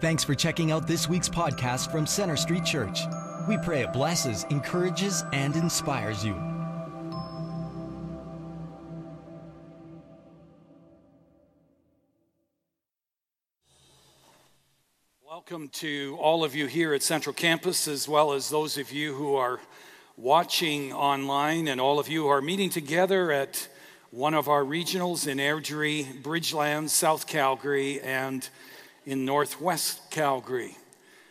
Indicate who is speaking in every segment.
Speaker 1: Thanks for checking out this week's podcast from Centre Street Church. We pray it blesses, encourages, and inspires you.
Speaker 2: Welcome to all of you here at Central Campus, as well as those of you who are watching online, and all of you who are meeting together at one of our regionals in Airdrie, Bridgeland, South Calgary, and in Northwest Calgary.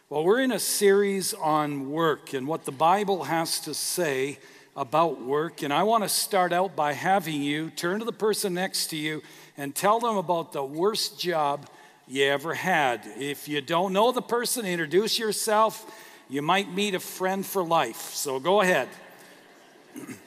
Speaker 2: Well, we're in a series on work and what the Bible has to say about work. And I want to start out by having you turn to the person next to you and tell them about the worst job you ever had. If you don't know the person, introduce yourself. You might meet a friend for life. So go ahead.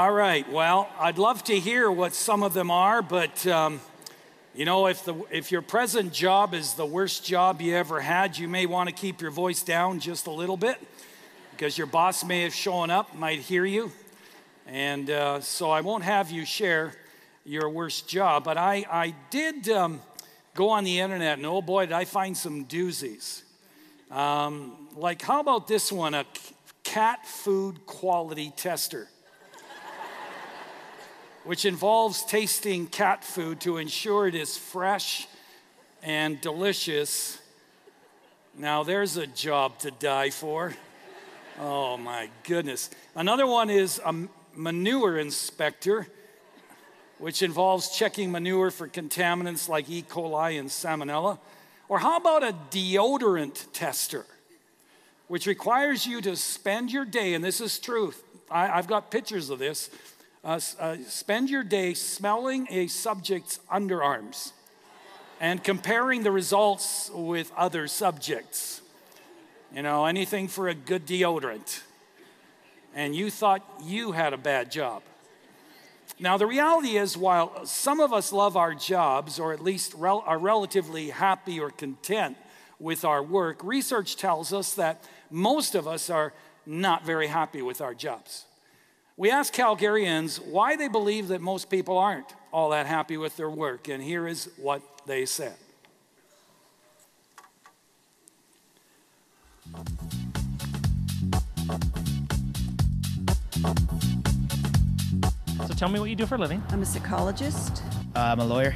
Speaker 2: All right. Well, I'd love to hear what some of them are, but um, you know, if the if your present job is the worst job you ever had, you may want to keep your voice down just a little bit because your boss may have shown up, might hear you, and uh, so I won't have you share your worst job. But I I did um, go on the internet, and oh boy, did I find some doozies. Um, like, how about this one? A cat food quality tester which involves tasting cat food to ensure it is fresh and delicious. Now, there's a job to die for. Oh my goodness. Another one is a manure inspector, which involves checking manure for contaminants like E. coli and salmonella. Or how about a deodorant tester, which requires you to spend your day, and this is truth, I, have got pictures of this uh, uh, spend your day smelling a subject's underarms and comparing the results with other subjects. You know, anything for a good deodorant. And you thought you had a bad job. Now, the reality is, while some of us love our jobs, or at least rel- are relatively happy or content with our work, research tells us that most of us are not very happy with our jobs. We asked Calgarians why they believe that most people aren't all that happy with their work, and here is what they said.
Speaker 3: So tell me what you do for a living.
Speaker 4: I'm a psychologist.
Speaker 5: Uh, I'm a lawyer.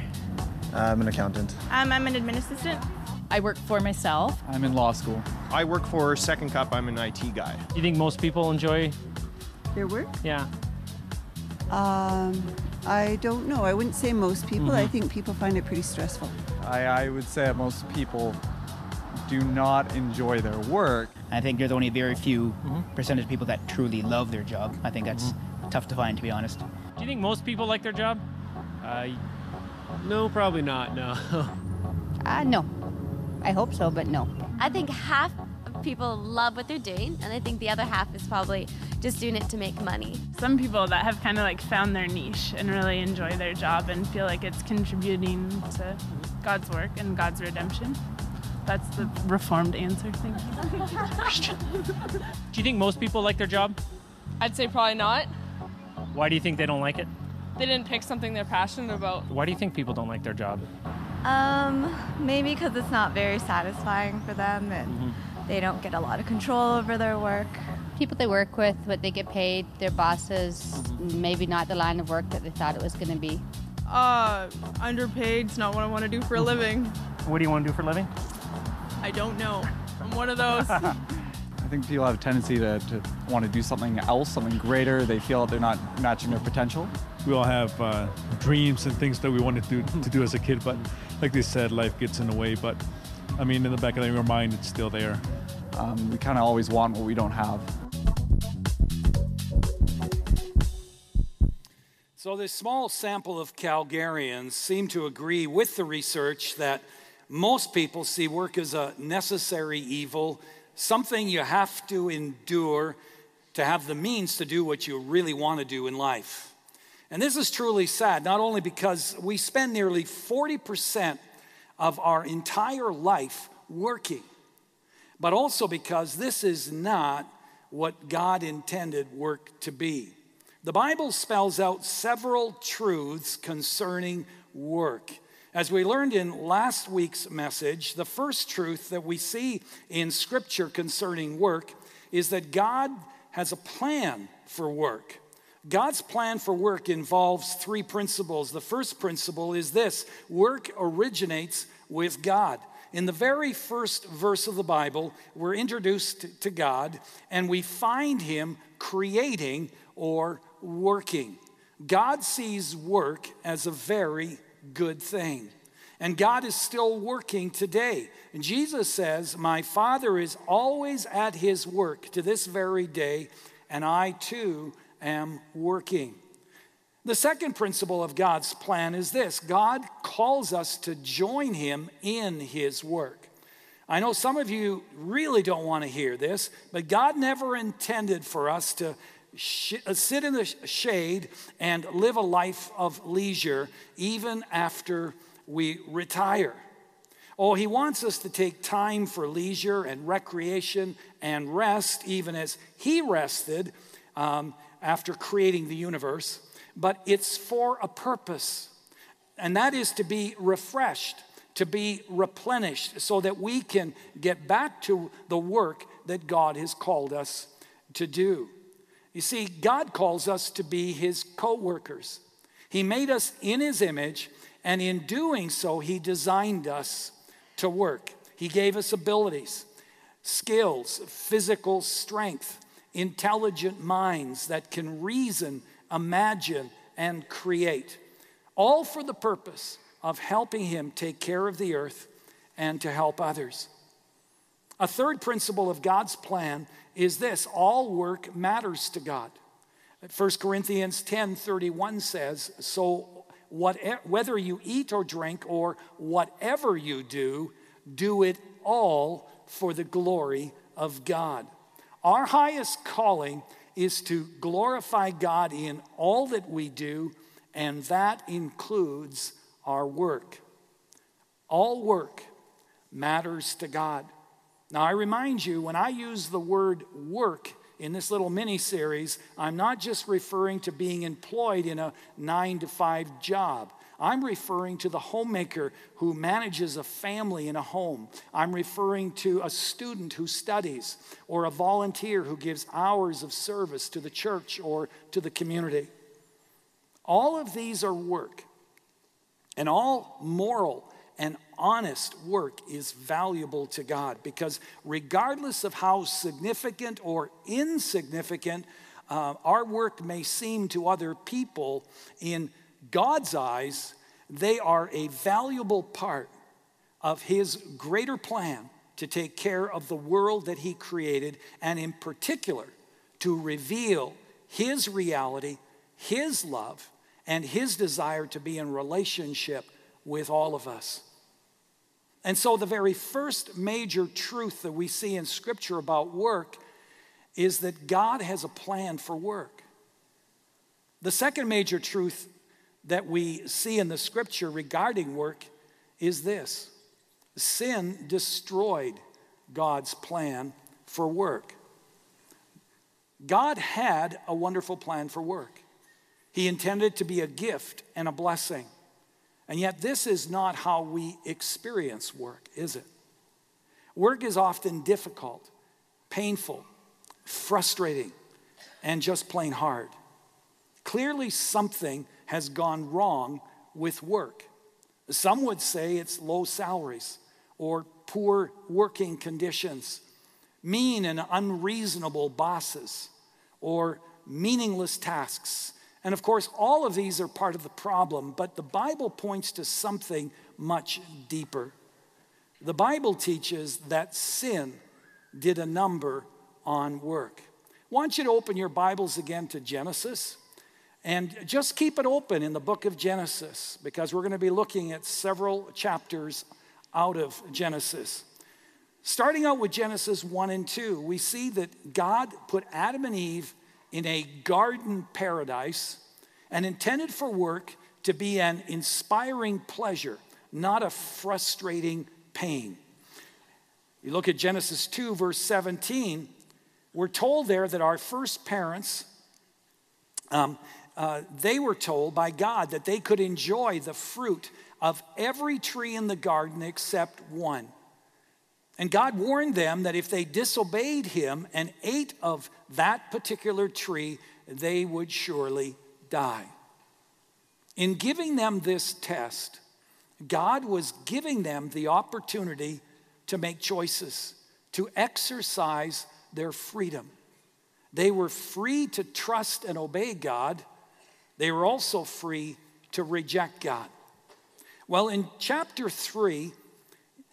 Speaker 6: I'm an accountant.
Speaker 7: Um, I'm an admin assistant.
Speaker 8: I work for myself.
Speaker 9: I'm in law school.
Speaker 10: I work for Second Cup. I'm an IT guy.
Speaker 3: Do you think most people enjoy
Speaker 4: their work?
Speaker 3: Yeah.
Speaker 4: Um, I don't know. I wouldn't say most people. Mm-hmm. I think people find it pretty stressful.
Speaker 9: I, I would say most people do not enjoy their work.
Speaker 5: I think there's only very few mm-hmm. percentage of people that truly love their job. I think that's mm-hmm. tough to find, to be honest. Do
Speaker 3: you think most people like their job?
Speaker 11: Uh, no, probably not. No.
Speaker 12: uh, no. I hope so, but no.
Speaker 13: I think half of people love what they're doing, and I think the other half is probably just doing it to make money.
Speaker 7: Some people that have kind of like found their niche and really enjoy their job and feel like it's contributing to God's work and God's redemption. That's the reformed answer. Thank you.
Speaker 3: Do you think most people like their job?
Speaker 7: I'd say probably not.
Speaker 3: Why do you think they don't like it?
Speaker 7: They didn't pick something they're passionate about.
Speaker 3: Why do you think people don't like their job?
Speaker 14: Um, maybe because it's not very satisfying for them and mm-hmm. They don't get a lot of control over their work
Speaker 12: people they work with, what they get paid, their bosses, maybe not the line of work that they thought it was going to be.
Speaker 7: Uh, underpaid. It's not what I want to do for a living.
Speaker 3: What do you want to do for a living?
Speaker 7: I don't know. I'm one of those.
Speaker 9: I think people have a tendency to, to want to do something else, something greater. They feel that they're not matching their potential.
Speaker 15: We all have uh, dreams and things that we wanted to, to do as a kid, but like they said, life gets in the way. But I mean, in the back of your mind, it's still there.
Speaker 9: Um, we kind of always want what we don't have.
Speaker 2: So, this small sample of Calgarians seem to agree with the research that most people see work as a necessary evil, something you have to endure to have the means to do what you really want to do in life. And this is truly sad, not only because we spend nearly 40% of our entire life working, but also because this is not what God intended work to be. The Bible spells out several truths concerning work. As we learned in last week's message, the first truth that we see in Scripture concerning work is that God has a plan for work. God's plan for work involves three principles. The first principle is this work originates with God. In the very first verse of the Bible, we're introduced to God and we find Him creating or working. God sees work as a very good thing. And God is still working today. And Jesus says, My Father is always at his work to this very day, and I too am working. The second principle of God's plan is this God calls us to join him in his work. I know some of you really don't want to hear this, but God never intended for us to sh- uh, sit in the shade and live a life of leisure even after we retire. Oh, he wants us to take time for leisure and recreation and rest, even as he rested um, after creating the universe. But it's for a purpose, and that is to be refreshed, to be replenished, so that we can get back to the work that God has called us to do. You see, God calls us to be his co workers. He made us in his image, and in doing so, he designed us to work. He gave us abilities, skills, physical strength, intelligent minds that can reason, imagine, and create, all for the purpose of helping him take care of the earth and to help others. A third principle of God's plan is this all work matters to God. 1 Corinthians 10 31 says, So whatever, whether you eat or drink or whatever you do, do it all for the glory of God. Our highest calling is to glorify God in all that we do, and that includes our work. All work matters to God. Now, I remind you, when I use the word work in this little mini series, I'm not just referring to being employed in a nine to five job. I'm referring to the homemaker who manages a family in a home. I'm referring to a student who studies or a volunteer who gives hours of service to the church or to the community. All of these are work, and all moral and honest work is valuable to God because, regardless of how significant or insignificant uh, our work may seem to other people, in God's eyes, they are a valuable part of His greater plan to take care of the world that He created, and in particular, to reveal His reality, His love, and His desire to be in relationship with all of us. And so, the very first major truth that we see in Scripture about work is that God has a plan for work. The second major truth that we see in the Scripture regarding work is this sin destroyed God's plan for work. God had a wonderful plan for work. He intended it to be a gift and a blessing. And yet, this is not how we experience work, is it? Work is often difficult, painful, frustrating, and just plain hard. Clearly, something has gone wrong with work. Some would say it's low salaries or poor working conditions, mean and unreasonable bosses, or meaningless tasks and of course, all of these are part of the problem, but the Bible points to something much deeper. The Bible teaches that sin did a number on work. I want you to open your Bibles again to Genesis. And just keep it open in the book of Genesis because we're going to be looking at several chapters out of Genesis. Starting out with Genesis 1 and 2, we see that God put Adam and Eve in a garden paradise and intended for work to be an inspiring pleasure, not a frustrating pain. You look at Genesis 2, verse 17, we're told there that our first parents, um, uh, they were told by God that they could enjoy the fruit of every tree in the garden except one. And God warned them that if they disobeyed him and ate of that particular tree, they would surely die. In giving them this test, God was giving them the opportunity to make choices, to exercise their freedom. They were free to trust and obey God. They were also free to reject God. Well, in chapter 3,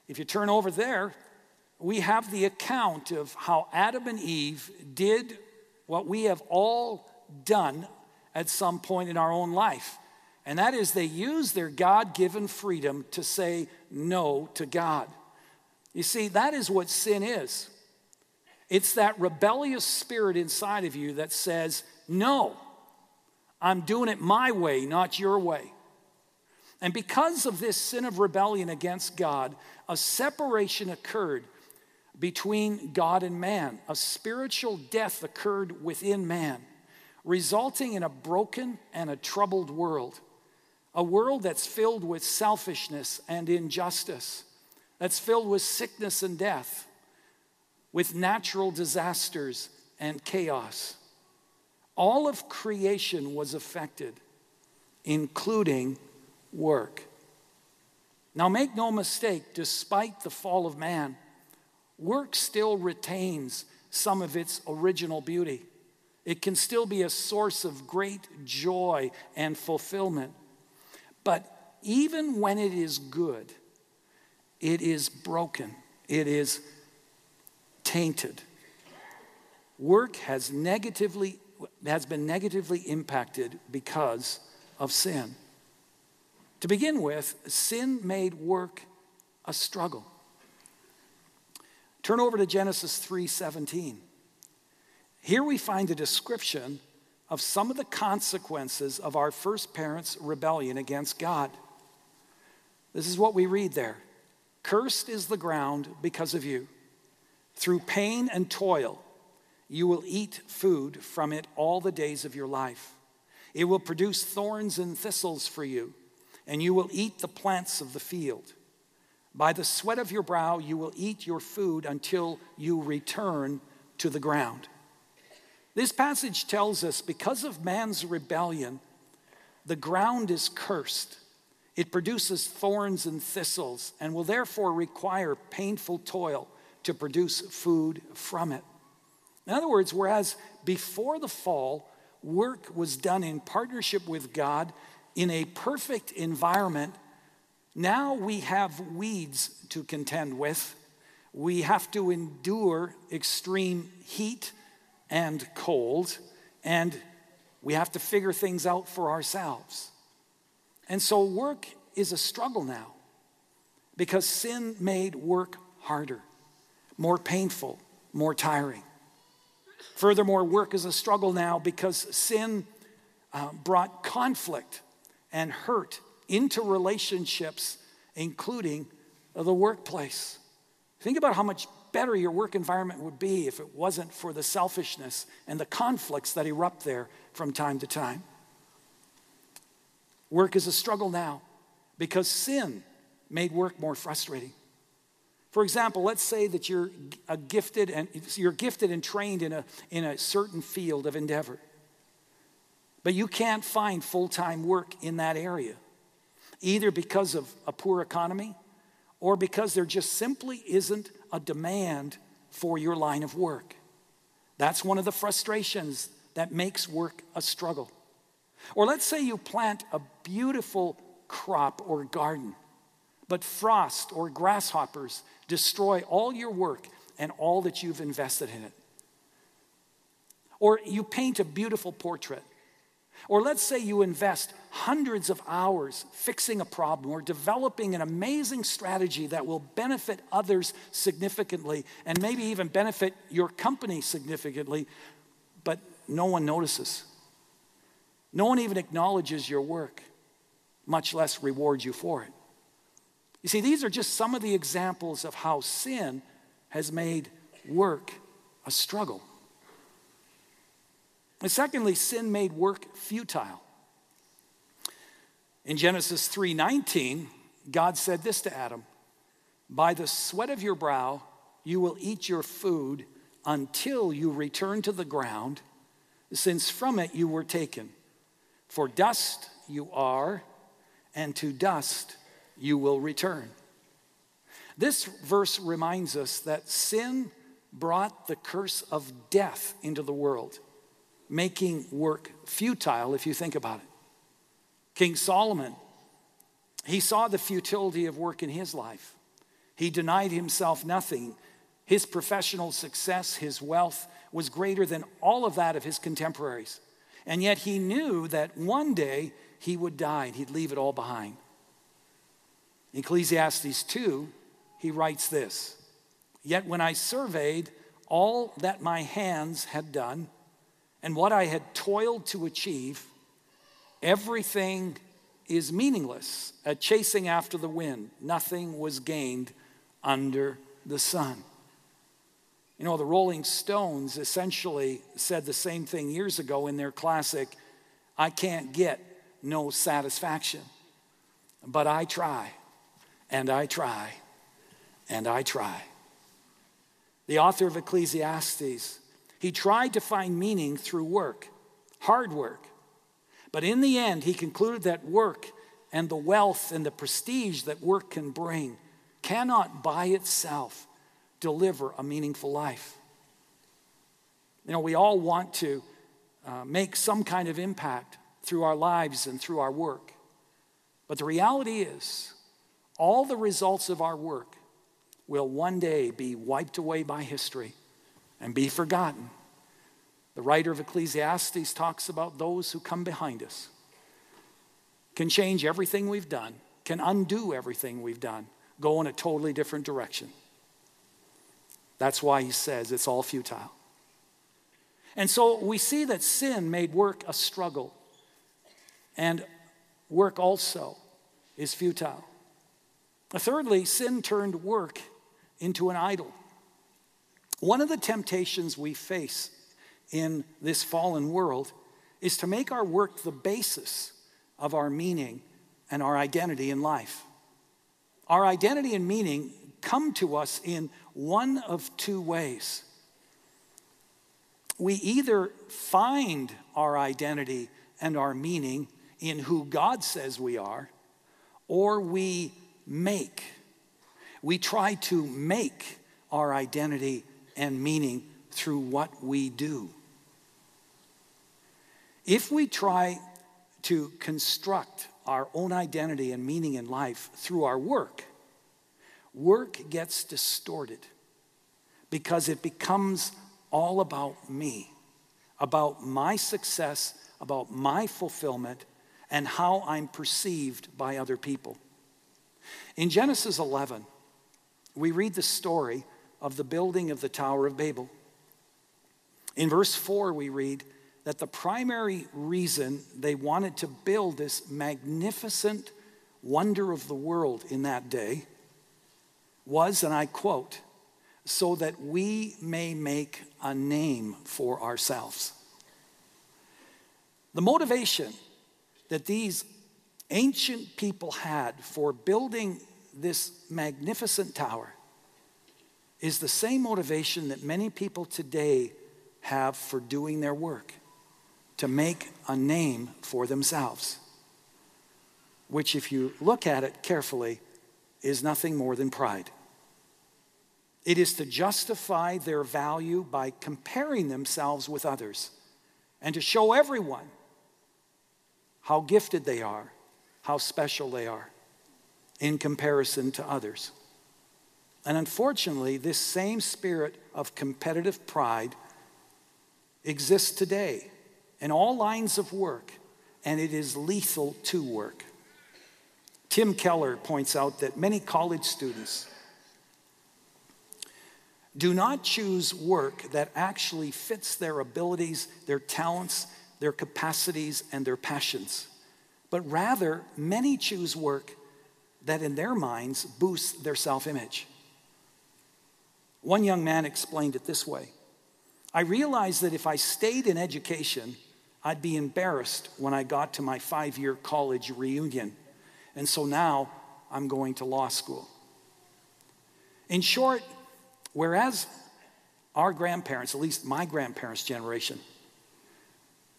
Speaker 2: if you turn over there, we have the account of how Adam and Eve did what we have all done at some point in our own life. And that is, they used their God given freedom to say no to God. You see, that is what sin is. It's that rebellious spirit inside of you that says, No, I'm doing it my way, not your way. And because of this sin of rebellion against God, a separation occurred between God and man. A spiritual death occurred within man, resulting in a broken and a troubled world. A world that's filled with selfishness and injustice, that's filled with sickness and death, with natural disasters and chaos. All of creation was affected, including work. Now, make no mistake, despite the fall of man, work still retains some of its original beauty. It can still be a source of great joy and fulfillment. But even when it is good, it is broken, it is tainted. Work has negatively has been negatively impacted because of sin. To begin with, sin made work a struggle. Turn over to Genesis 3:17. Here we find a description of some of the consequences of our first parents' rebellion against God. This is what we read there. Cursed is the ground because of you. Through pain and toil, you will eat food from it all the days of your life. It will produce thorns and thistles for you, and you will eat the plants of the field. By the sweat of your brow, you will eat your food until you return to the ground. This passage tells us because of man's rebellion, the ground is cursed. It produces thorns and thistles and will therefore require painful toil to produce food from it. In other words, whereas before the fall, work was done in partnership with God in a perfect environment now we have weeds to contend with. We have to endure extreme heat and cold, and we have to figure things out for ourselves. And so work is a struggle now because sin made work harder, more painful, more tiring. Furthermore, work is a struggle now because sin uh, brought conflict and hurt into relationships, including the workplace. Think about how much better your work environment would be if it wasn't for the selfishness and the conflicts that erupt there from time to time. Work is a struggle now because sin made work more frustrating. For example, let's say that you're a gifted and you're gifted and trained in a, in a certain field of endeavor, but you can't find full-time work in that area either because of a poor economy or because there just simply isn't a demand for your line of work. That's one of the frustrations that makes work a struggle. Or let's say you plant a beautiful crop or garden, but frost or grasshoppers destroy all your work and all that you've invested in it. Or you paint a beautiful portrait, Or let's say you invest hundreds of hours fixing a problem or developing an amazing strategy that will benefit others significantly and maybe even benefit your company significantly, but no one notices. No one even acknowledges your work, much less rewards you for it. You see, these are just some of the examples of how sin has made work a struggle. And secondly, sin made work futile. In Genesis 3:19, God said this to Adam, "By the sweat of your brow you will eat your food until you return to the ground, since from it you were taken. For dust you are, and to dust you will return." This verse reminds us that sin brought the curse of death into the world making work futile if you think about it. King Solomon, he saw the futility of work in his life. He denied himself nothing. His professional success, his wealth was greater than all of that of his contemporaries. And yet he knew that one day he would die and he'd leave it all behind. Ecclesiastes 2, he writes this Yet when I surveyed all that my hands had done, and what I had toiled to achieve, everything is meaningless, a chasing after the wind. Nothing was gained under the sun. You know, the Rolling Stones essentially said the same thing years ago in their classic, I can't get no satisfaction. But I try, and I try, and I try. The author of Ecclesiastes he tried to find meaning through work, hard work. But in the end, he concluded that work and the wealth and the prestige that work can bring cannot by itself deliver a meaningful life. You know, we all want to uh, make some kind of impact through our lives and through our work. But the reality is, all the results of our work will one day be wiped away by history and be forgotten. The writer of Ecclesiastes talks about those who come behind us, can change everything we've done, can undo everything we've done, go in a totally different direction. That's why he says it's all futile. And so we see that sin made work a struggle, and work also is futile. Thirdly, sin turned work into an idol. One of the temptations we face in this fallen world is to make our work the basis of our meaning and our identity in life. Our identity and meaning come to us in one of two ways. We either find our identity and our meaning in who God says we are, or we make. We try to make our identity and meaning through what we do. If we try to construct our own identity and meaning in life through our work, work gets distorted because it becomes all about me, about my success, about my fulfillment, and how I'm perceived by other people. In Genesis 11, we read the story of the building of the Tower of Babel. In verse 4, we read that the primary reason they wanted to build this magnificent wonder of the world in that day was, and I quote, so that we may make a name for ourselves. The motivation that these ancient people had for building this magnificent tower is the same motivation that many people today have for doing their work to make a name for themselves, which, if you look at it carefully, is nothing more than pride. It is to justify their value by comparing themselves with others and to show everyone how gifted they are, how special they are in comparison to others. And unfortunately, this same spirit of competitive pride exists today in all lines of work and it is lethal to work. Tim Keller points out that many college students do not choose work that actually fits their abilities, their talents, their capacities, and their passions, but rather many choose work that in their minds boosts their self image. One young man explained it this way I realized that if I stayed in education, I'd be embarrassed when I got to my five year college reunion. And so now I'm going to law school. In short, whereas our grandparents, at least my grandparents' generation,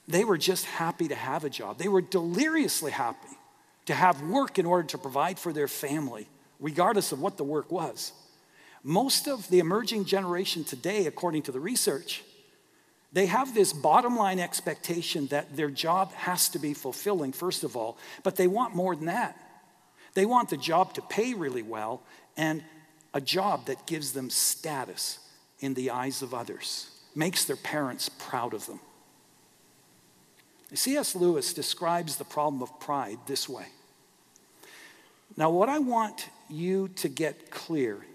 Speaker 2: they were just happy to have a job. They were deliriously happy to have work in order to provide for their family, regardless of what the work was. Most of the emerging generation today, according to the research, they have this bottom line expectation that their job has to be fulfilling, first of all, but they want more than that. They want the job to pay really well and a job that gives them status in the eyes of others, makes their parents proud of them. C.S. Lewis describes the problem of pride this way. Now, what I want you to get clear,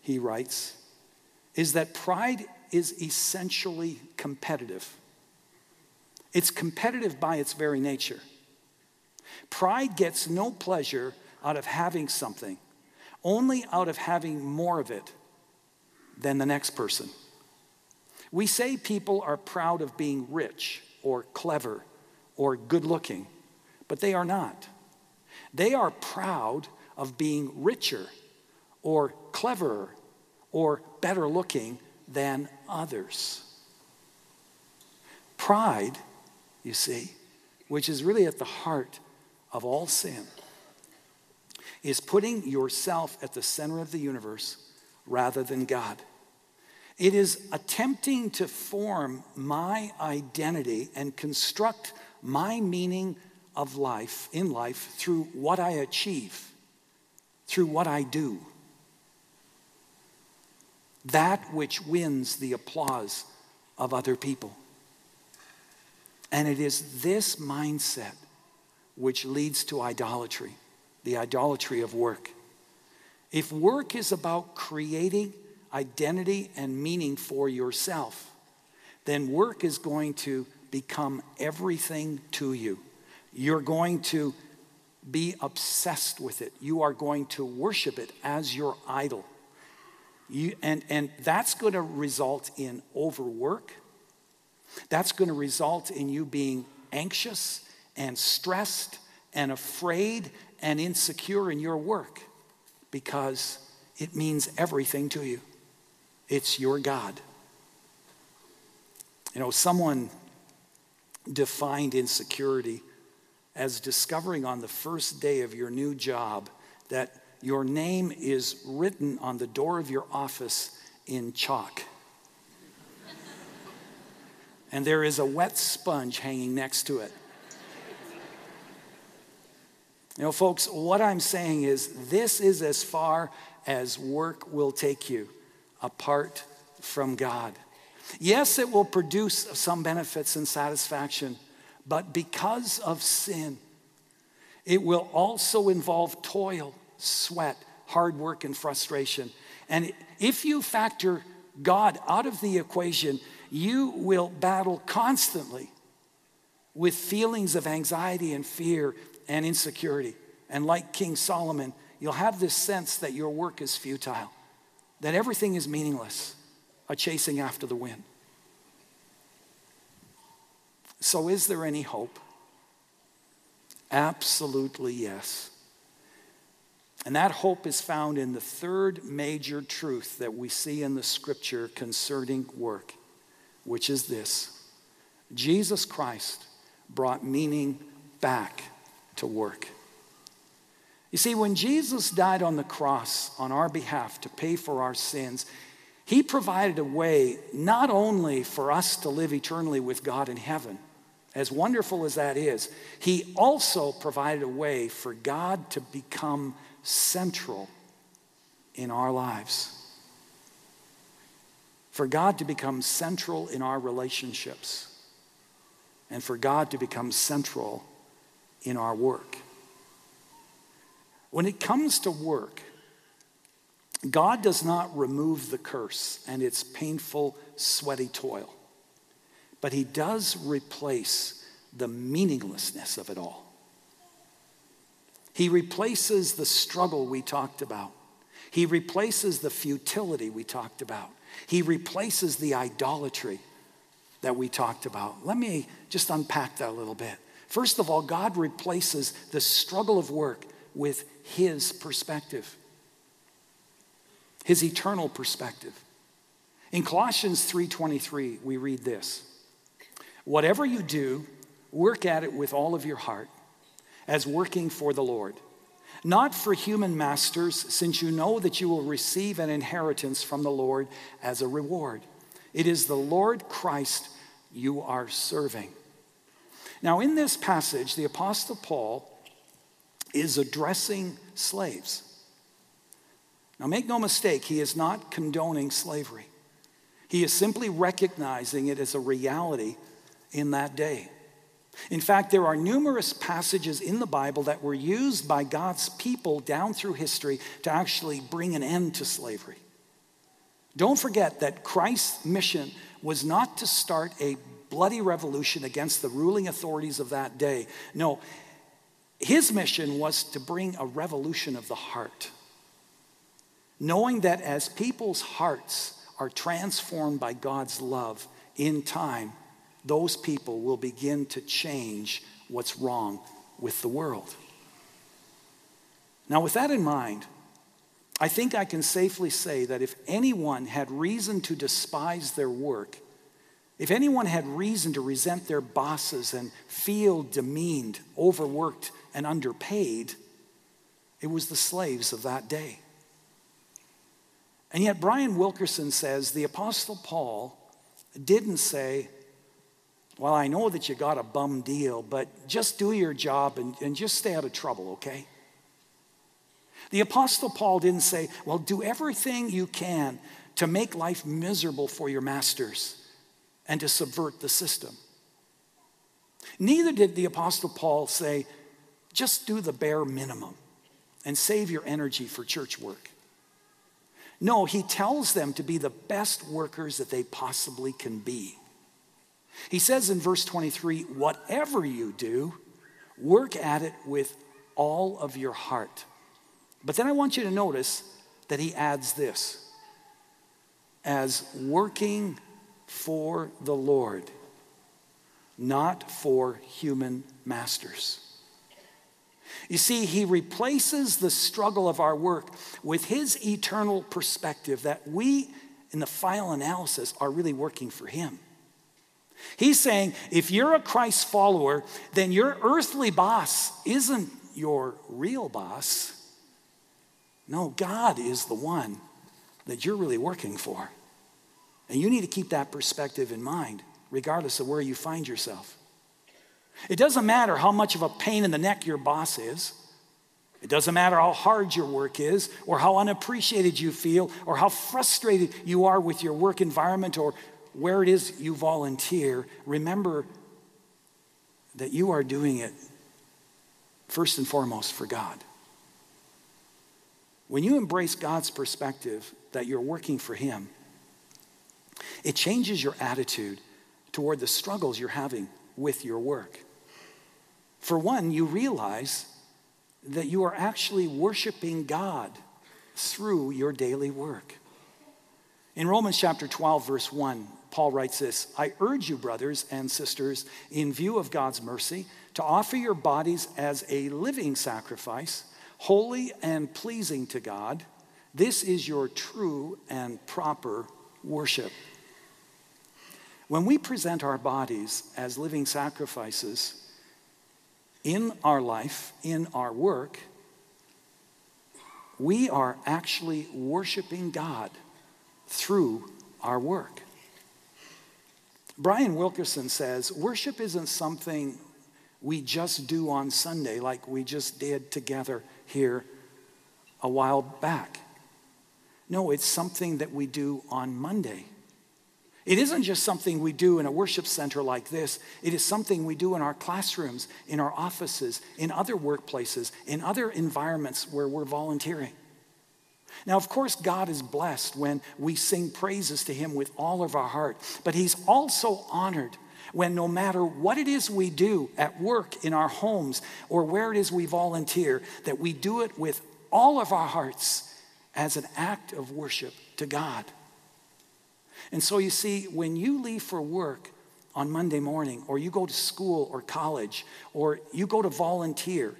Speaker 2: he writes, is that pride is essentially competitive. It's competitive by its very nature. Pride gets no pleasure out of having something, only out of having more of it than the next person. We say people are proud of being rich or clever or good looking, but they are not. They are proud of being richer or cleverer or better looking than others. Pride, you see, which is really at the heart of all sin, is putting yourself at the center of the universe rather than God. It is attempting to form my identity and construct my meaning of life in life through what I achieve, through what I do. That which wins the applause of other people. And it is this mindset which leads to idolatry, the idolatry of work. If work is about creating identity and meaning for yourself, then work is going to become everything to you. You're going to be obsessed with it. You are going to worship it as your idol. You, and, and that's going to result in overwork. That's going to result in you being anxious and stressed and afraid and insecure in your work because it means everything to you. It's your God. You know, someone defined insecurity as discovering on the first day of your new job that your name is written on the door of your office in chalk. and there is a wet sponge hanging next to it. You know, folks, what I'm saying is this is as far as work will take you apart from God. Yes, it will produce some benefits and satisfaction, but because of sin, it will also involve toil, sweat, hard work, and frustration. And if you factor God out of the equation, you will battle constantly with feelings of anxiety and fear and insecurity. And like King Solomon, you'll have this sense that your work is futile, that everything is meaningless, a chasing after the wind. So, is there any hope? Absolutely yes. And that hope is found in the third major truth that we see in the scripture concerning work, which is this Jesus Christ brought meaning back to work. You see, when Jesus died on the cross on our behalf to pay for our sins, he provided a way not only for us to live eternally with God in heaven, as wonderful as that is, He also provided a way for God to become central in our lives. For God to become central in our relationships. And for God to become central in our work. When it comes to work, God does not remove the curse and its painful, sweaty toil, but He does replace the meaninglessness of it all. He replaces the struggle we talked about. He replaces the futility we talked about. He replaces the idolatry that we talked about. Let me just unpack that a little bit. First of all, God replaces the struggle of work with His perspective, His eternal perspective. In Colossians 3:23, we read this: "Whatever you do, work at it with all of your heart, as working for the Lord." not for human masters, since you know that you will receive an inheritance from the Lord as a reward. It is the Lord Christ you are serving. Now, in this passage, the Apostle Paul is addressing slaves. Now, make no mistake, he is not condoning slavery. He is simply recognizing it as a reality in that day. In fact, there are numerous passages in the Bible that were used by God's people down through history to actually bring an end to slavery. Don't forget that Christ's mission was not to start a bloody revolution against the ruling authorities of that day. No, his mission was to bring a revolution of the heart. Knowing that as people's hearts are transformed by God's love in time, those people will begin to change what's wrong with the world. Now, with that in mind, I think I can safely say that if anyone had reason to despise their work, if anyone had reason to resent their bosses and feel demeaned, overworked, and underpaid, it was the slaves of that day. And yet, Brian Wilkerson says the Apostle Paul didn't say, well, I know that you got a bum deal, but just do your job and, and just stay out of trouble, okay? The Apostle Paul didn't say, Well, do everything you can to make life miserable for your masters and to subvert the system. Neither did the Apostle Paul say, Just do the bare minimum and save your energy for church work. No, he tells them to be the best workers that they possibly can be. He says in verse 23 whatever you do, work at it with all of your heart. But then I want you to notice that he adds this as working for the Lord, not for human masters. You see, he replaces the struggle of our work with his eternal perspective that we, in the final analysis, are really working for him. He's saying if you're a Christ follower, then your earthly boss isn't your real boss. No, God is the one that you're really working for. And you need to keep that perspective in mind, regardless of where you find yourself. It doesn't matter how much of a pain in the neck your boss is. It doesn't matter how hard your work is, or how unappreciated you feel, or how frustrated you are with your work environment, or where it is you volunteer, remember that you are doing it first and foremost for God. When you embrace God's perspective that you're working for Him, it changes your attitude toward the struggles you're having with your work. For one, you realize that you are actually worshiping God through your daily work. In Romans chapter 12, verse 1, Paul writes this I urge you, brothers and sisters, in view of God's mercy, to offer your bodies as a living sacrifice, holy and pleasing to God. This is your true and proper worship. When we present our bodies as living sacrifices in our life, in our work, we are actually worshiping God through our work. Brian Wilkerson says worship isn't something we just do on Sunday like we just did together here a while back. No, it's something that we do on Monday. It isn't just something we do in a worship center like this. It is something we do in our classrooms, in our offices, in other workplaces, in other environments where we're volunteering. Now, of course, God is blessed when we sing praises to Him with all of our heart, but He's also honored when no matter what it is we do at work, in our homes, or where it is we volunteer, that we do it with all of our hearts as an act of worship to God. And so you see, when you leave for work on Monday morning, or you go to school or college, or you go to volunteer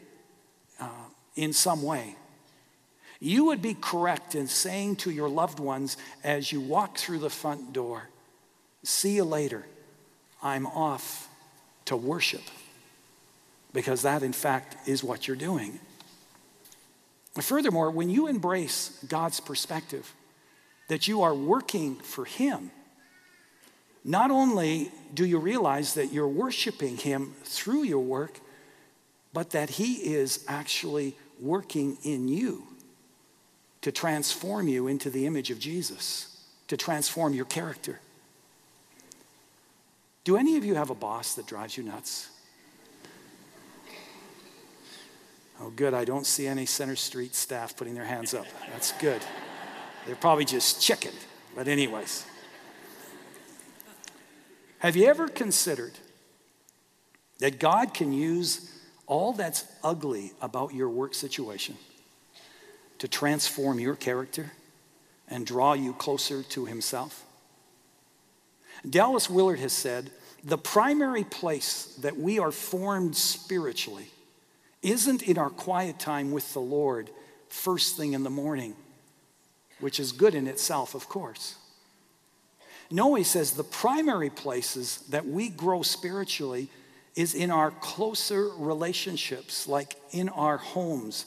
Speaker 2: uh, in some way, you would be correct in saying to your loved ones as you walk through the front door, See you later. I'm off to worship. Because that, in fact, is what you're doing. Furthermore, when you embrace God's perspective, that you are working for Him, not only do you realize that you're worshiping Him through your work, but that He is actually working in you to transform you into the image of Jesus, to transform your character. Do any of you have a boss that drives you nuts? Oh, good. I don't see any Centre Street staff putting their hands up. That's good. They're probably just chicken. But, anyways, have you ever considered that God can use all that's ugly about your work situation to transform your character and draw you closer to Himself? Dallas Willard has said the primary place that we are formed spiritually isn't in our quiet time with the Lord first thing in the morning which is good in itself, of course. No, he says the primary places that we grow spiritually is in our closer relationships, like in our homes,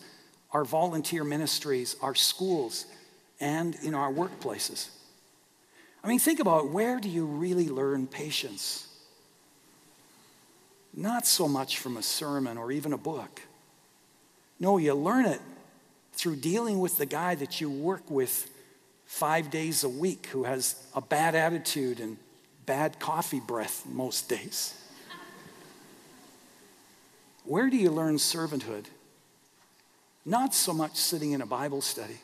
Speaker 2: our volunteer ministries, our schools, and in our workplaces. I mean, think about where do you really learn patience? Not so much from a sermon or even a book. No, you learn it through dealing with the guy that you work with five days a week who has a bad attitude and bad coffee breath most days? Where do you learn servanthood? Not so much sitting in a Bible study,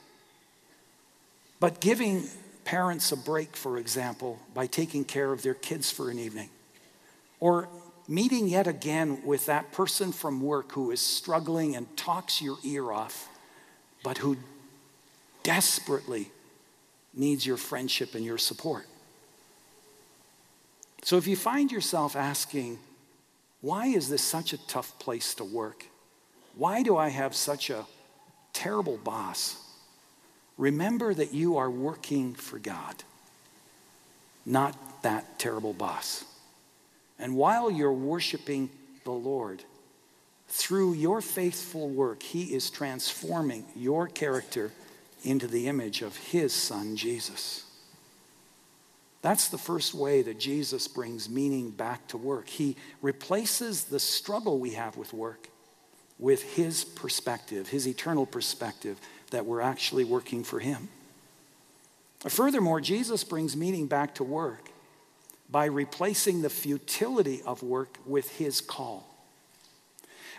Speaker 2: but giving parents a break, for example, by taking care of their kids for an evening. Or meeting yet again with that person from work who is struggling and talks your ear off but who desperately needs your friendship and your support. So if you find yourself asking, why is this such a tough place to work? Why do I have such a terrible boss? Remember that you are working for God, not that terrible boss. And while you're worshiping the Lord, through your faithful work, He is transforming your character into the image of His Son, Jesus. That's the first way that Jesus brings meaning back to work. He replaces the struggle we have with work with His perspective, His eternal perspective, that we're actually working for Him. Furthermore, Jesus brings meaning back to work by replacing the futility of work with His call.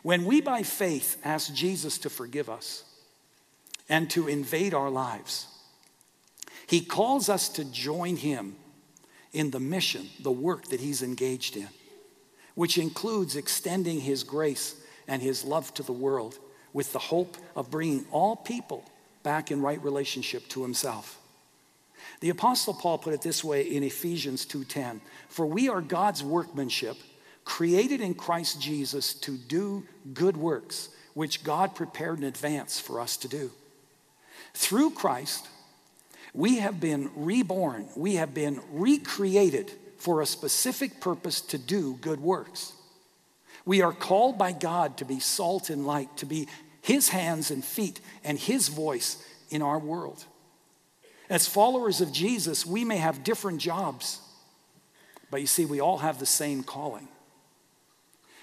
Speaker 2: When we, by faith, ask Jesus to forgive us and to invade our lives, he calls us to join him in the mission, the work that he's engaged in, which includes extending his grace and his love to the world with the hope of bringing all people back in right relationship to himself. The apostle Paul put it this way in Ephesians 2:10, "For we are God's workmanship, created in Christ Jesus to do good works, which God prepared in advance for us to do. Through Christ, we have been reborn, we have been recreated for a specific purpose to do good works. We are called by God to be salt and light, to be His hands and feet and His voice in our world. As followers of Jesus, we may have different jobs, but you see, we all have the same calling.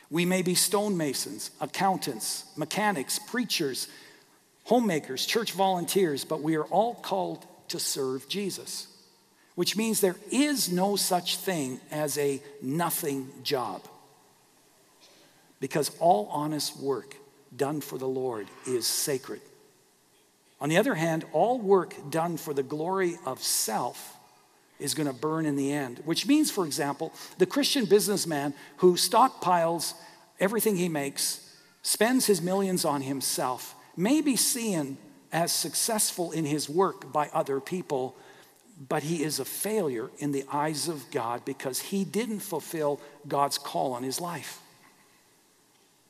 Speaker 2: We may be stonemasons, accountants, mechanics, preachers, homemakers, church volunteers, but we are all called to serve Jesus. which means there is no such thing as a nothing job. Because all honest work done for the Lord is sacred. On the other hand, all work done for the glory of self is going to burn in the end, which means, for example, the Christian businessman who stockpiles everything he makes, spends his millions on himself, may be seen as successful in his work by other people, but he is a failure in the eyes of God because he didn't fulfill God's call on his life.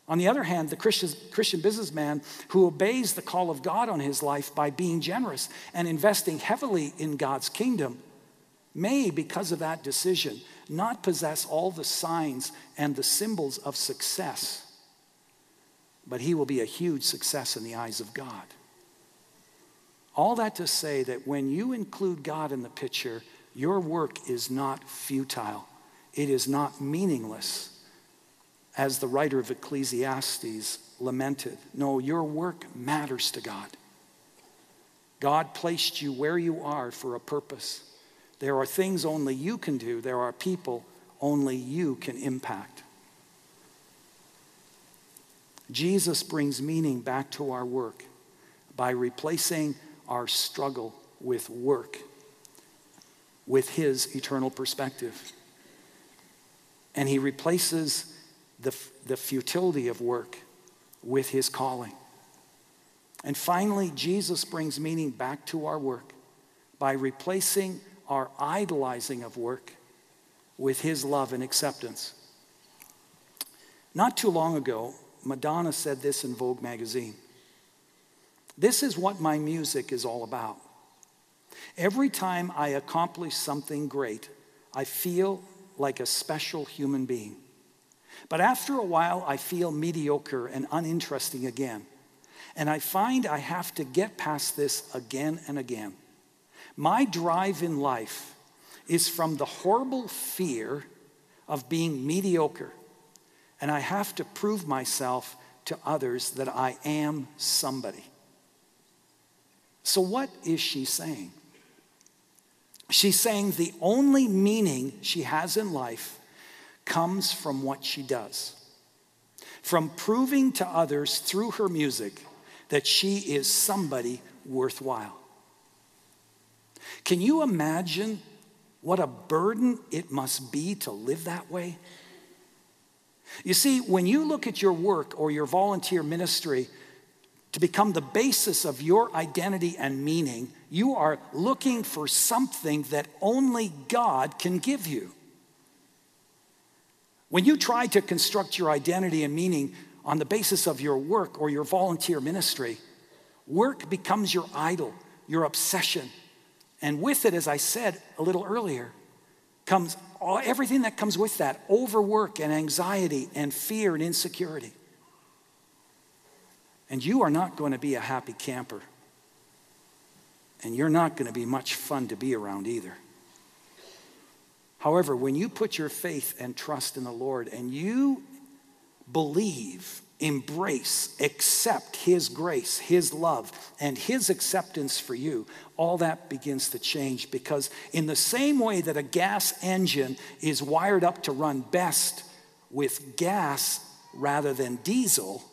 Speaker 2: On the other hand, the Christian, businessman who obeys the call of God on his life by being generous and investing heavily in God's kingdom may, because of that decision, not possess all the signs and the symbols of success, but he will be a huge success in the eyes of God. All that to say that when you include God in the picture, your work is not futile, it is not meaningless, as the writer of Ecclesiastes lamented. No, your work matters to God. God placed you where you are for a purpose. There are things only you can do, there are people only you can impact. Jesus brings meaning back to our work by replacing our struggle with work with his eternal perspective. And he replaces the, the futility of work with his calling. And finally, Jesus brings meaning back to our work by replacing our idolizing of work with his love and acceptance. Not too long ago, Madonna said this in Vogue magazine This is what my music is all about. Every time I accomplish something great, I feel like a special human being. But after a while, I feel mediocre and uninteresting again. And I find I have to get past this again and again. My drive in life is from the horrible fear of being mediocre. And I have to prove myself to others that I am somebody. So, what is she saying? She's saying the only meaning she has in life comes from what she does, from proving to others through her music that she is somebody worthwhile. Can you imagine what a burden it must be to live that way? You see, when you look at your work or your volunteer ministry to become the basis of your identity and meaning, you are looking for something that only God can give you. When you try to construct your identity and meaning on the basis of your work or your volunteer ministry, work becomes your idol, your obsession, and with it, as I said a little earlier, comes all, everything that comes with that overwork and anxiety and fear and insecurity. And you are not going to be a happy camper. And you're not going to be much fun to be around either. However, when you put your faith and trust in the Lord and you believe embrace, accept His grace, His love, and His acceptance for you, all that begins to change because, in the same way that a gas engine is wired up to run best with gas rather than diesel,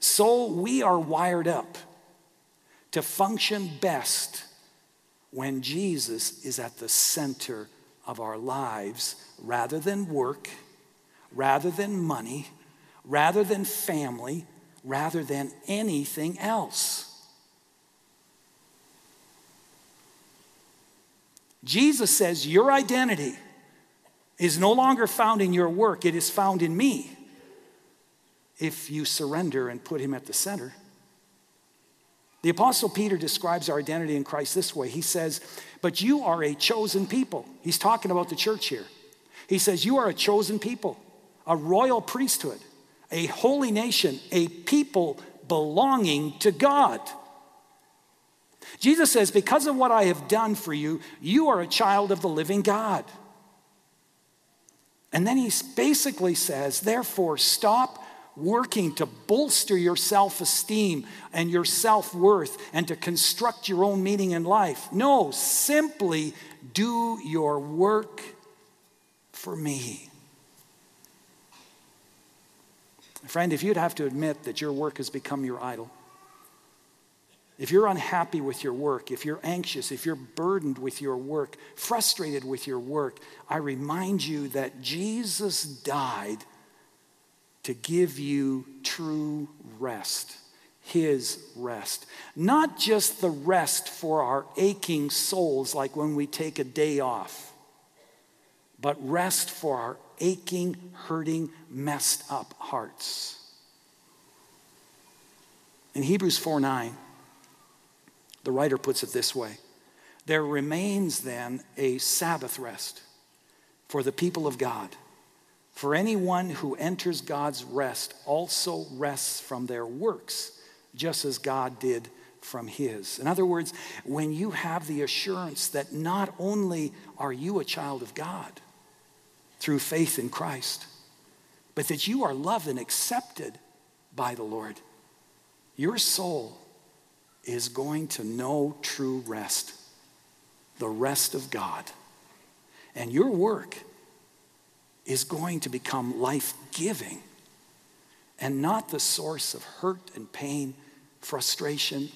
Speaker 2: so we are wired up to function best when Jesus is at the center of our lives rather than work, rather than money rather than family, rather than anything else. Jesus says your identity is no longer found in your work, it is found in me if you surrender and put him at the center. The Apostle Peter describes our identity in Christ this way. He says, But you are a chosen people. He's talking about the church here. He says, You are a chosen people, a royal priesthood a holy nation, a people belonging to God. Jesus says, Because of what I have done for you, you are a child of the living God. And then he basically says, Therefore, stop working to bolster your self esteem and your self worth and to construct your own meaning in life. No, simply do your work for me. Friend, if you'd have to admit that your work has become your idol, if you're unhappy with your work, if you're anxious, if you're burdened with your work, frustrated with your work, I remind you that Jesus died to give you true rest, His rest. Not just the rest for our aching souls, like when we take a day off, but rest for our aching, hurting, messed up hearts. In Hebrews 4 9, the writer puts it this way There remains then a Sabbath rest for the people of God. For anyone who enters God's rest also rests from their works, just as God did from his. In other words, when you have the assurance that not only are you a child of God through faith in Christ, but that you are loved and accepted by the Lord, your soul is going to know true rest, the rest of God. And your work is going to become life giving and not the source of hurt and pain, frustration,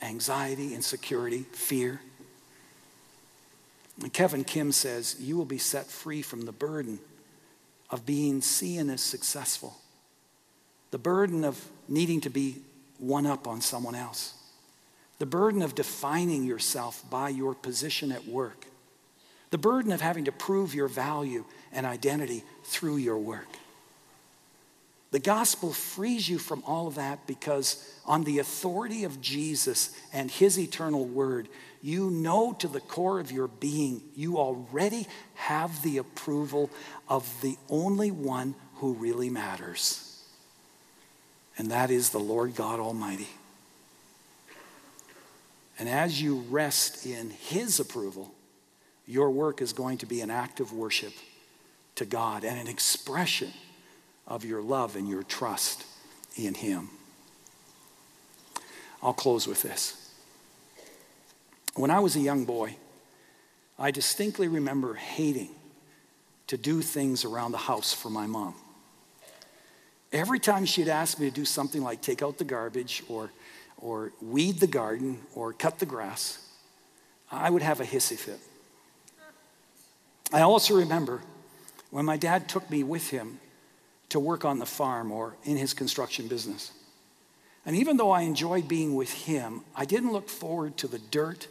Speaker 2: anxiety, insecurity, fear. And Kevin Kim says, You will be set free from the burden of being seen as successful, the burden of needing to be one up on someone else. The burden of defining yourself by your position at work, the burden of having to prove your value and identity through your work. The gospel frees you from all of that because, on the authority of Jesus and his eternal word, you know to the core of your being you already have the approval of the only one who really matters. And that is the Lord God Almighty. And as you rest in His approval, your work is going to be an act of worship to God and an expression of your love and your trust in Him. I'll close with this. When I was a young boy, I distinctly remember hating to do things around the house for my mom. Every time she'd ask me to do something like take out the garbage or or weed the garden or cut the grass, I would have a hissy fit. I also remember when my dad took me with him to work on the farm or in his construction business. And even though I enjoyed being with him, I didn't look forward to the dirt,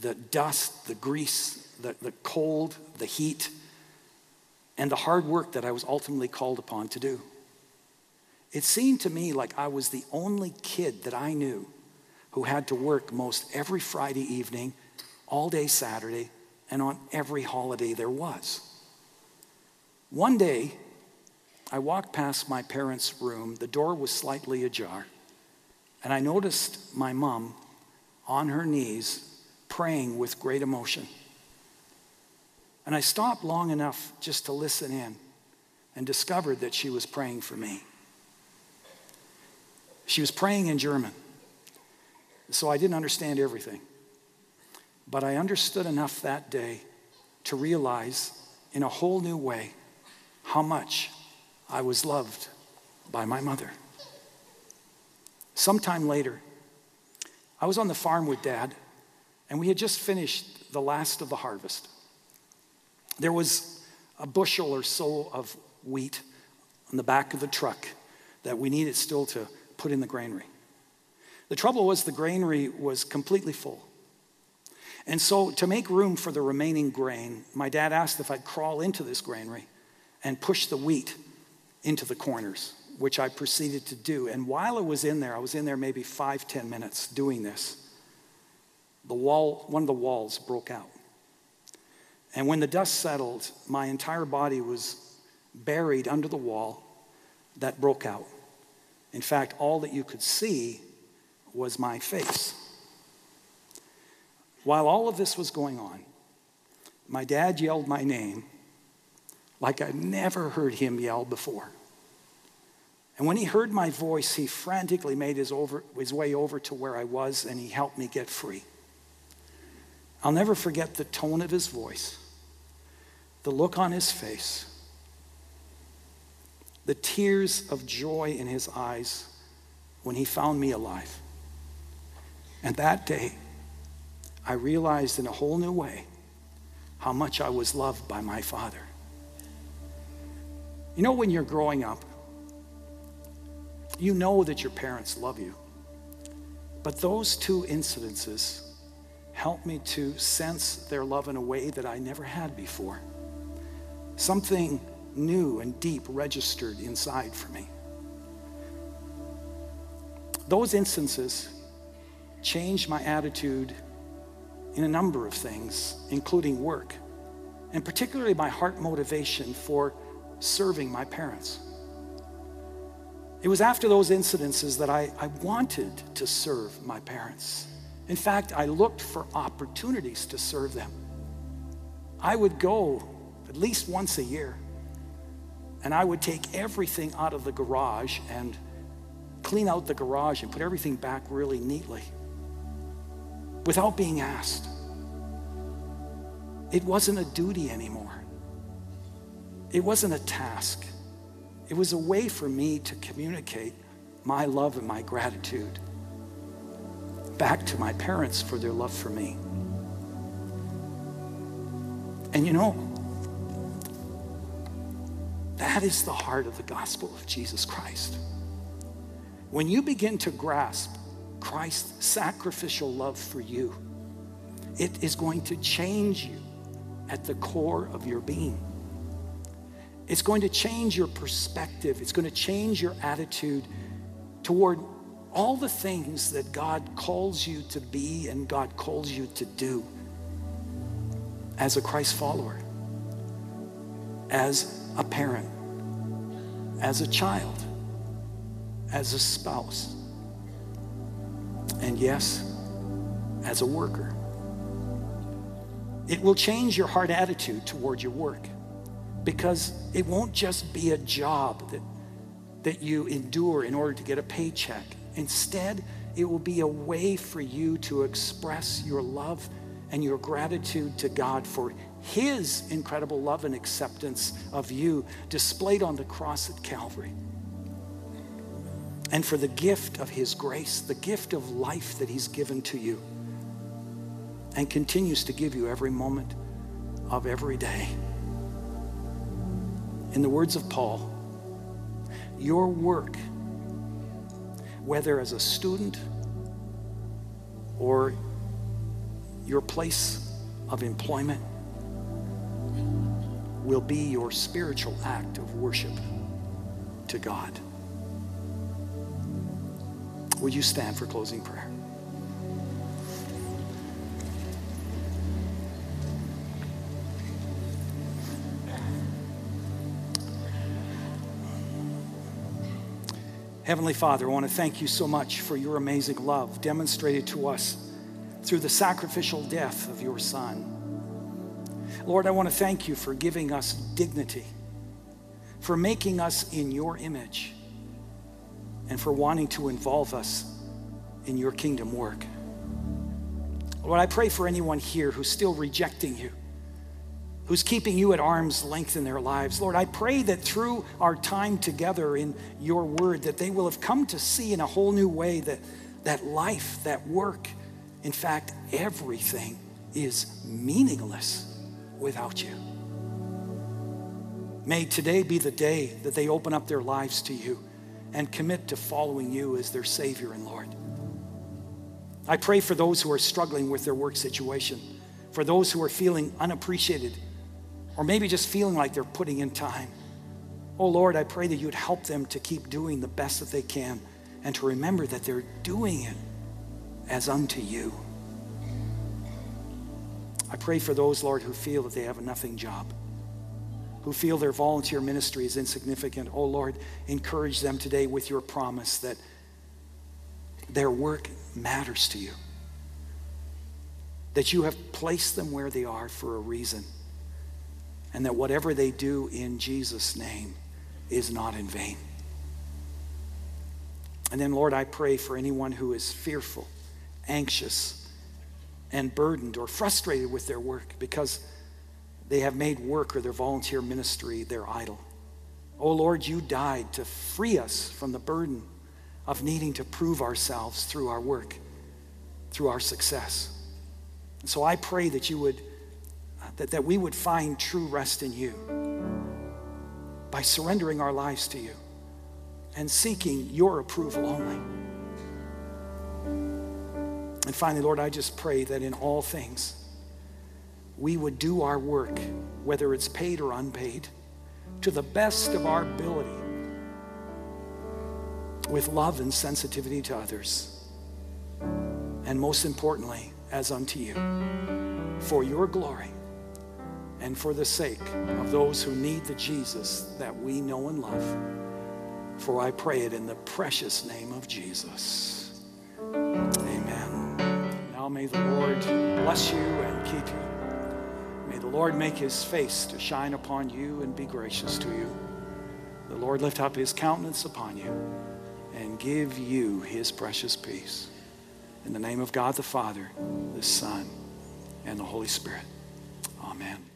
Speaker 2: the dust, the grease, the, the cold, the heat, and the hard work that I was ultimately called upon to do. It seemed to me like I was the only kid that I knew who had to work most every Friday evening, all day Saturday, and on every holiday there was. One day, I walked past my parents' room. The door was slightly ajar, and I noticed my mom on her knees praying with great emotion. And I stopped long enough just to listen in and discovered that she was praying for me. She was praying in German. So I didn't understand everything. But I understood enough that day to realize in a whole new way how much I was loved by my mother. Sometime later, I was on the farm with dad, and we had just finished the last of the harvest. There was a bushel or so of wheat on the back of the truck that we needed still to put in the granary. The trouble was the granary was completely full. And so, to make room for the remaining grain, my dad asked if I'd crawl into this granary and push the wheat into the corners, which I proceeded to do. And while I was in there, I was in there maybe five, ten minutes doing this. The wall, one of the walls broke out. And when the dust settled, my entire body was buried under the wall that broke out. In fact, all that you could see was my face. While all of this was going on, my dad yelled my name like I'd never heard him yell before. And when he heard my voice, he frantically made his, over, his way over to where I was and he helped me get free. I'll never forget the tone of his voice, the look on his face, the tears of joy in his eyes when he found me alive. And that day, I realized in a whole new way how much I was loved by my Father. You know, when you're growing up, you know that your parents love you. But those two incidences helped me to sense their love in a way that I never had before. Something new and deep registered inside for me. Those instances changed my attitude in a number of things, including work, and particularly my heart motivation for serving my parents. It was after those incidences that I, I wanted to serve my parents. In fact, I looked for opportunities to serve them. I would go at least once a year and I would take everything out of the garage and clean out the garage and put everything back really neatly without being asked. It wasn't a duty anymore, it wasn't a task. It was a way for me to communicate my love and my gratitude back to my parents for their love for me. And you know, that is the heart of the gospel of Jesus Christ. When you begin to grasp Christ's sacrificial love for you, it is going to change you at the core of your being. It's going to change your perspective. It's going to change your attitude toward all the things that God calls you to be and God calls you to do as a Christ follower, as a parent, as a child, as a spouse, and yes, as a worker. It will change your heart attitude toward your work because it won't just be a job that, that you endure in order to get a paycheck. Instead, it will be a way for you to express your love and your gratitude to God for His incredible love and acceptance of you displayed on the cross at Calvary. And for the gift of His grace, the gift of life that He's given to you and continues to give you every moment of every day. In the words of Paul, your work, whether as a student or your place of employment, will be your spiritual act of worship to God. Would you stand for closing prayer? Heavenly Father, I want to thank you so much for your amazing love demonstrated to us through the sacrificial death of your Son. Lord, I want to thank you for giving us dignity, for making us in your image, and for wanting to involve us in your kingdom work. Lord, I pray for anyone here who's still rejecting you who's keeping you at arm's length in their lives. Lord, I pray that through our time together in your word, that they will have come to see in a whole new way that, that life, that work, in fact, everything is meaningless without you. May today be the day that they open up their lives to you and commit to following you as their Savior and Lord. I pray for those who are struggling with their work situation, for those who are feeling unappreciated or maybe just feeling like they're putting in time. Oh Lord, I pray that you'd help them to keep doing the best that they can and to remember that they're doing it as unto you. I pray for those, Lord, who feel that they have a nothing job, who feel their volunteer ministry is insignificant. Oh Lord, encourage them today with your promise that their work matters to you, that you have placed them where they are for a reason and that whatever they do in Jesus' name is not in vain. And then, Lord, I pray for anyone who is fearful, anxious, and burdened or frustrated with their work because they have made work or their volunteer ministry their idol. Oh Lord, you died to free us from the burden of needing to prove ourselves through our work, through our success. And so I pray that you would, that, that we would find true rest in you by surrendering our lives to you and seeking your approval only. And finally, Lord, I just pray that in all things, we would do our work, whether it's paid or unpaid, to the best of our ability with love and sensitivity to others. And most importantly, as unto you, for your glory and for the sake of those who need the Jesus that we know and love. For I pray it in the precious name of Jesus. Amen. Now may the Lord bless you and keep you. May the Lord make his face to shine upon you and be gracious to you. The Lord lift up his countenance upon you and give you his precious peace. In the name of God the Father, the Son, and the Holy Spirit. Amen.